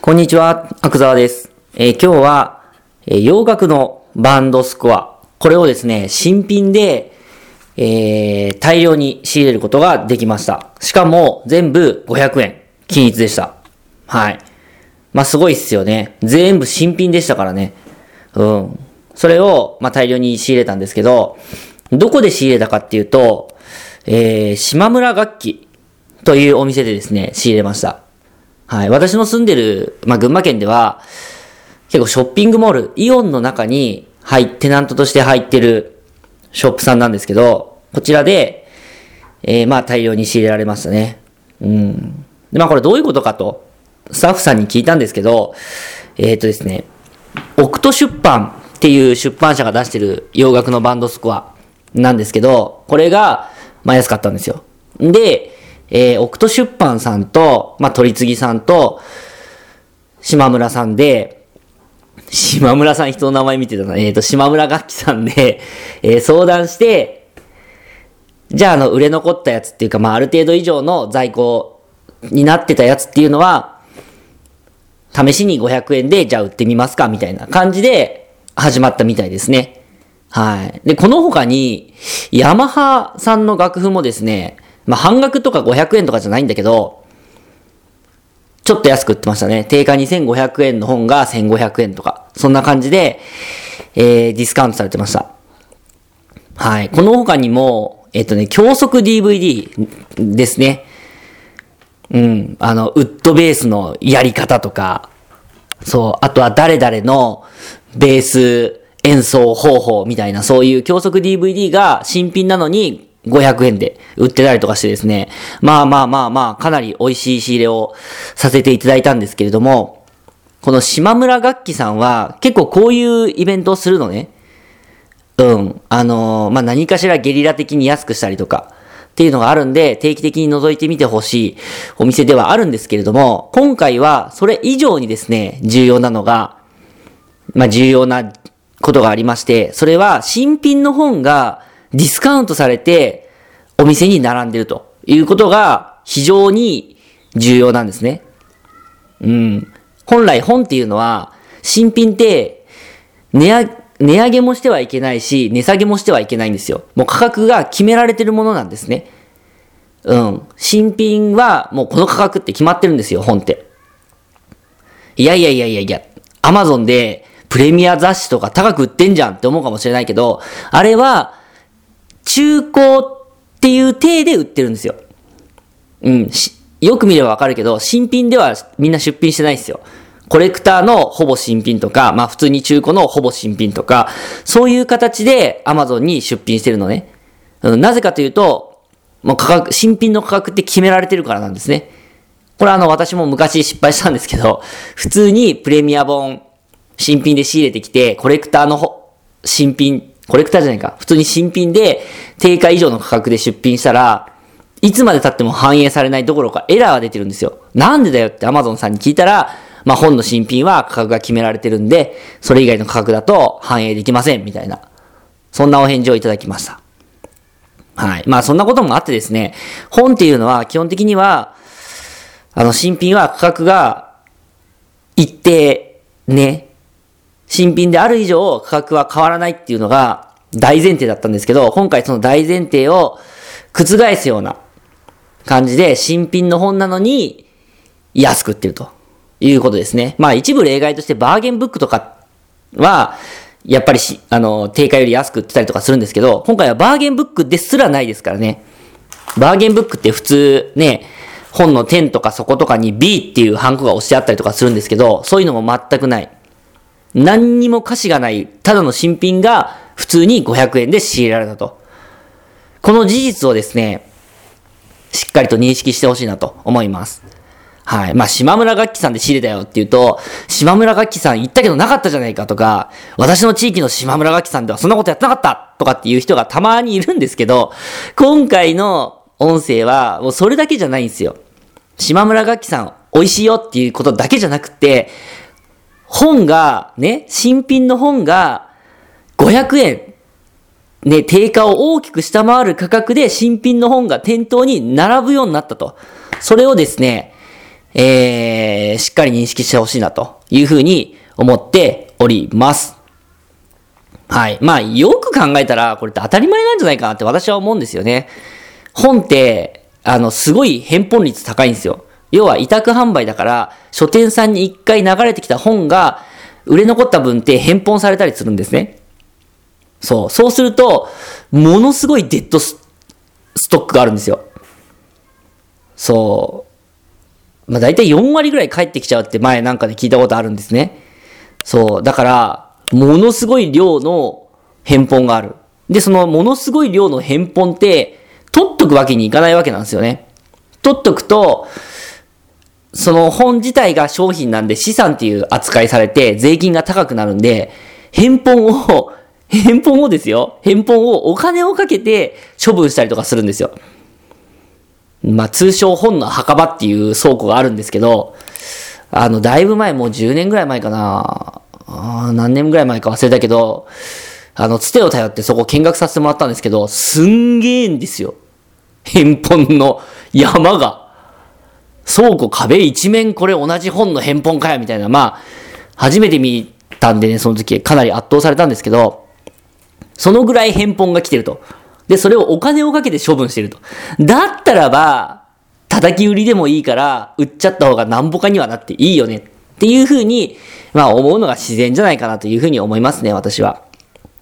こんにちは、アクザワです。えー今日は、えー洋楽のバンドスコア。これをですね、新品で、えー大量に仕入れることができました。しかも、全部500円。均一でした。はい。まあ、すごいっすよね。全部新品でしたからね。うん。それを、まあ、大量に仕入れたんですけど、どこで仕入れたかっていうと、えー、島村楽器というお店でですね、仕入れました。はい。私の住んでる、まあ、群馬県では、結構ショッピングモール、イオンの中に入っ、テナントとして入ってるショップさんなんですけど、こちらで、えー、まあ大量に仕入れられましたね。うん。で、まあこれどういうことかと、スタッフさんに聞いたんですけど、えっ、とですね、オクト出版っていう出版社が出してる洋楽のバンドスコアなんですけど、これが、まあ安かったんですよ。で、えー、オクト出版さんと、まあ取次ぎさんと、島村さんで、島村さん人の名前見てたな。えっ、と、島村楽器さんで、えー相談して、じゃあ、あの、売れ残ったやつっていうか、まあ、ある程度以上の在庫になってたやつっていうのは、試しに500円で、じゃあ売ってみますかみたいな感じで始まったみたいですね。はい。で、この他に、ヤマハさんの楽譜もですね、まあ、半額とか500円とかじゃないんだけど、ちょっと安く売ってましたね。定価2500円の本が1500円とか、そんな感じで、えー、ディスカウントされてました。はい。この他にも、えっ、とね、教則 DVD ですね。うん。あの、ウッドベースのやり方とか、そう、あとは誰々のベース演奏方法みたいな、そういう教則 DVD が新品なのに500円で売ってたりとかしてですね。まあまあまあまあ、かなり美味しい仕入れをさせていただいたんですけれども、この島村楽器さんは結構こういうイベントをするのね。うん。あのーまあ、何かしらゲリラ的に安くしたりとか、っていうのがあるんで、定期的に覗いてみてほしいお店ではあるんですけれども、今回はそれ以上にですね、重要なのが、まあ、重要なことがありまして、それは新品の本がディスカウントされて、お店に並んでるということが非常に重要なんですね。うん。本来本っていうのは、新品って、値上げ、値上げもしてはいけないし、値下げもしてはいけないんですよ。もう価格が決められてるものなんですね。うん。新品はもうこの価格って決まってるんですよ、本って。いやいやいやいやいや、アマゾンでプレミア雑誌とか高く売ってんじゃんって思うかもしれないけど、あれは中古っていう体で売ってるんですよ。うん。よく見ればわかるけど、新品ではみんな出品してないですよ。コレクターのほぼ新品とか、まあ普通に中古のほぼ新品とか、そういう形で Amazon に出品してるのね。うん、なぜかというと、もう価格、新品の価格って決められてるからなんですね。これあの私も昔失敗したんですけど、普通にプレミア本、新品で仕入れてきて、コレクターの新品、コレクターじゃないか、普通に新品で定価以上の価格で出品したら、いつまで経っても反映されないどころかエラーが出てるんですよ。なんでだよって Amazon さんに聞いたら、まあ本の新品は価格が決められてるんで、それ以外の価格だと反映できません、みたいな。そんなお返事をいただきました。はい。まあそんなこともあってですね、本っていうのは基本的には、あの新品は価格が一定ね、新品である以上価格は変わらないっていうのが大前提だったんですけど、今回その大前提を覆すような感じで新品の本なのに安く売ってるということですね。まあ一部例外としてバーゲンブックとかは、やっぱりし、あの、定価より安く売ってたりとかするんですけど、今回はバーゲンブックですらないですからね。バーゲンブックって普通ね、本の点とか底とかに B っていうハンコが押してあったりとかするんですけど、そういうのも全くない。何にも歌詞がない、ただの新品が普通に500円で仕入れられたと。この事実をですね、しっかりと認識してほしいなと思います。はい。まあ、島村楽器さんで仕入れたよって言うと、島村楽器さん言ったけどなかったじゃないかとか、私の地域の島村楽器さんではそんなことやってなかったとかっていう人がたまにいるんですけど、今回の音声はもうそれだけじゃないんですよ。島村楽器さん美味しいよっていうことだけじゃなくて、本が、ね、新品の本が500円、ね、定価を大きく下回る価格で新品の本が店頭に並ぶようになったと。それをですね、えー、しっかり認識してほしいなというふうに思っております。はい。まあ、よく考えたら、これって当たり前なんじゃないかなって私は思うんですよね。本って、あの、すごい返本率高いんですよ。要は委託販売だから、書店さんに一回流れてきた本が、売れ残った分って返本されたりするんですね。そう。そうすると、ものすごいデッドストックがあるんですよ。そう。まあ大体4割ぐらい返ってきちゃうって前なんかで聞いたことあるんですね。そう。だから、ものすごい量の返本がある。で、そのものすごい量の返本って、取っとくわけにいかないわけなんですよね。取っとくと、その本自体が商品なんで資産っていう扱いされて税金が高くなるんで、返本を、返本をですよ。返本をお金をかけて処分したりとかするんですよ。まあ、通称本の墓場っていう倉庫があるんですけど、あの、だいぶ前、もう10年ぐらい前かな。何年ぐらい前か忘れたけど、あの、つてを頼ってそこ見学させてもらったんですけど、すんげえんですよ。返本の山が。倉庫壁一面これ同じ本の返本かよみたいな、まあ、初めて見たんでね、その時かなり圧倒されたんですけど、そのぐらい返本が来てると。で、それをお金をかけて処分してると。だったらば、叩き売りでもいいから、売っちゃった方がなんぼかにはなっていいよね。っていうふうに、まあ思うのが自然じゃないかなというふうに思いますね、私は。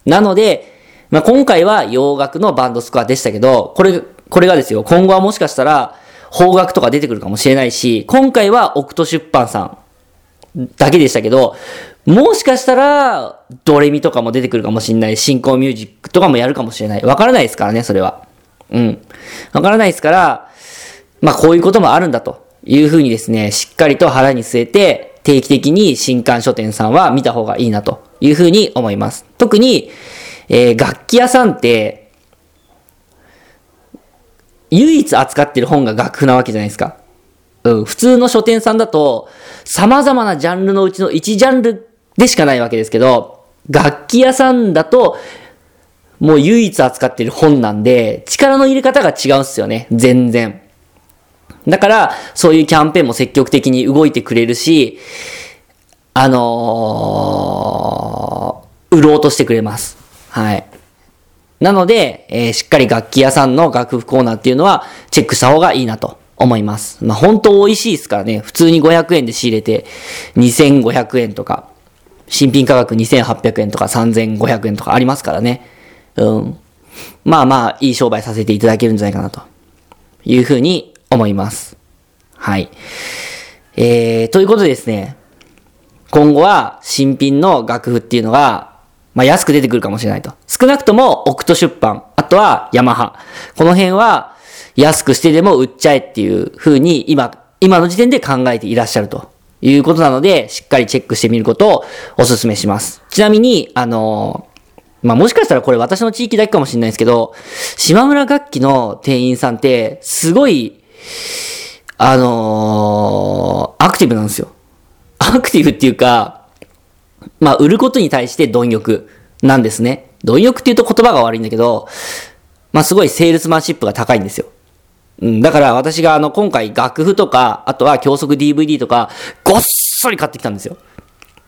なので、まあ今回は洋楽のバンドスコアでしたけど、これ、これがですよ、今後はもしかしたら、邦楽とか出てくるかもしれないし、今回はオクト出版さんだけでしたけど、もしかしたら、ドレミとかも出てくるかもしれない。進行ミュージックとかもやるかもしれない。わからないですからね、それは。うん。わからないですから、まあこういうこともあるんだというふうにですね、しっかりと腹に据えて、定期的に新刊書店さんは見た方がいいなというふうに思います。特に、えー、楽器屋さんって、唯一扱ってる本が楽譜なわけじゃないですか。うん、普通の書店さんだと、様々なジャンルのうちの1ジャンルでしかないわけですけど、楽器屋さんだと、もう唯一扱ってる本なんで、力の入れ方が違うんすよね。全然。だから、そういうキャンペーンも積極的に動いてくれるし、あのー、売ろうとしてくれます。はい。なので、えー、しっかり楽器屋さんの楽譜コーナーっていうのはチェックした方がいいなと思います。まあ、本当美味しいですからね。普通に500円で仕入れて2500円とか、新品価格2800円とか3500円とかありますからね。うん。まあまあ、いい商売させていただけるんじゃないかなというふうに思います。はい。えー、ということでですね、今後は新品の楽譜っていうのがまあ、安く出てくるかもしれないと。少なくとも、オクト出版、あとはヤマハ。この辺は、安くしてでも売っちゃえっていう風に、今、今の時点で考えていらっしゃるということなので、しっかりチェックしてみることをお勧めします。ちなみに、あのまあ、もしかしたらこれ私の地域だけかもしれないですけど、島村楽器の店員さんって、すごい、あのー、アクティブなんですよ。アクティブっていうか、まあ、売ることに対して貪欲なんですね。貪欲って言うと言葉が悪いんだけど、まあ、すごいセールスマンシップが高いんですよ。うん、だから私があの、今回楽譜とか、あとは教則 DVD とか、ごっそり買ってきたんですよ。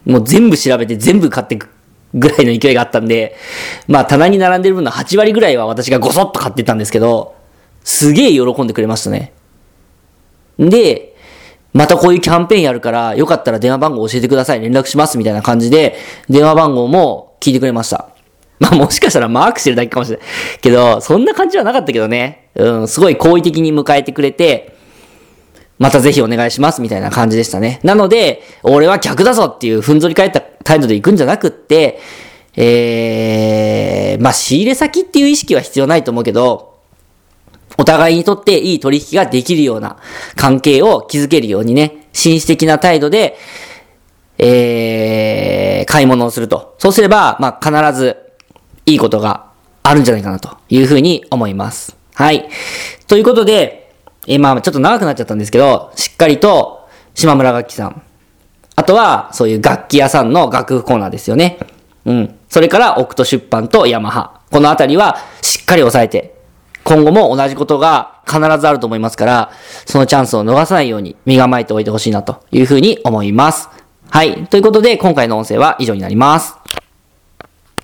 もう全部調べて全部買ってくぐらいの勢いがあったんで、まあ棚に並んでる分の8割ぐらいは私がごそっと買ってたんですけど、すげえ喜んでくれましたね。で、またこういうキャンペーンやるから、よかったら電話番号教えてください、連絡しますみたいな感じで、電話番号も聞いてくれました。まあもしかしたらマークしてるだけかもしれない。けど、そんな感じはなかったけどね。うん、すごい好意的に迎えてくれて、またぜひお願いしますみたいな感じでしたね。なので、俺は客だぞっていうふんぞり返った態度で行くんじゃなくって、えー、まあ仕入れ先っていう意識は必要ないと思うけど、お互いにとっていい取引ができるような関係を築けるようにね、紳士的な態度で、えー、買い物をすると。そうすれば、まあ、必ずいいことがあるんじゃないかなというふうに思います。はい。ということで、えー、まあ、ちょっと長くなっちゃったんですけど、しっかりと島村楽器さん。あとは、そういう楽器屋さんの楽譜コーナーですよね。うん。それから、オクト出版とヤマハ。このあたりは、しっかり押さえて今後も同じことが必ずあると思いますから、そのチャンスを逃さないように身構えておいてほしいなというふうに思います。はい。ということで、今回の音声は以上になります。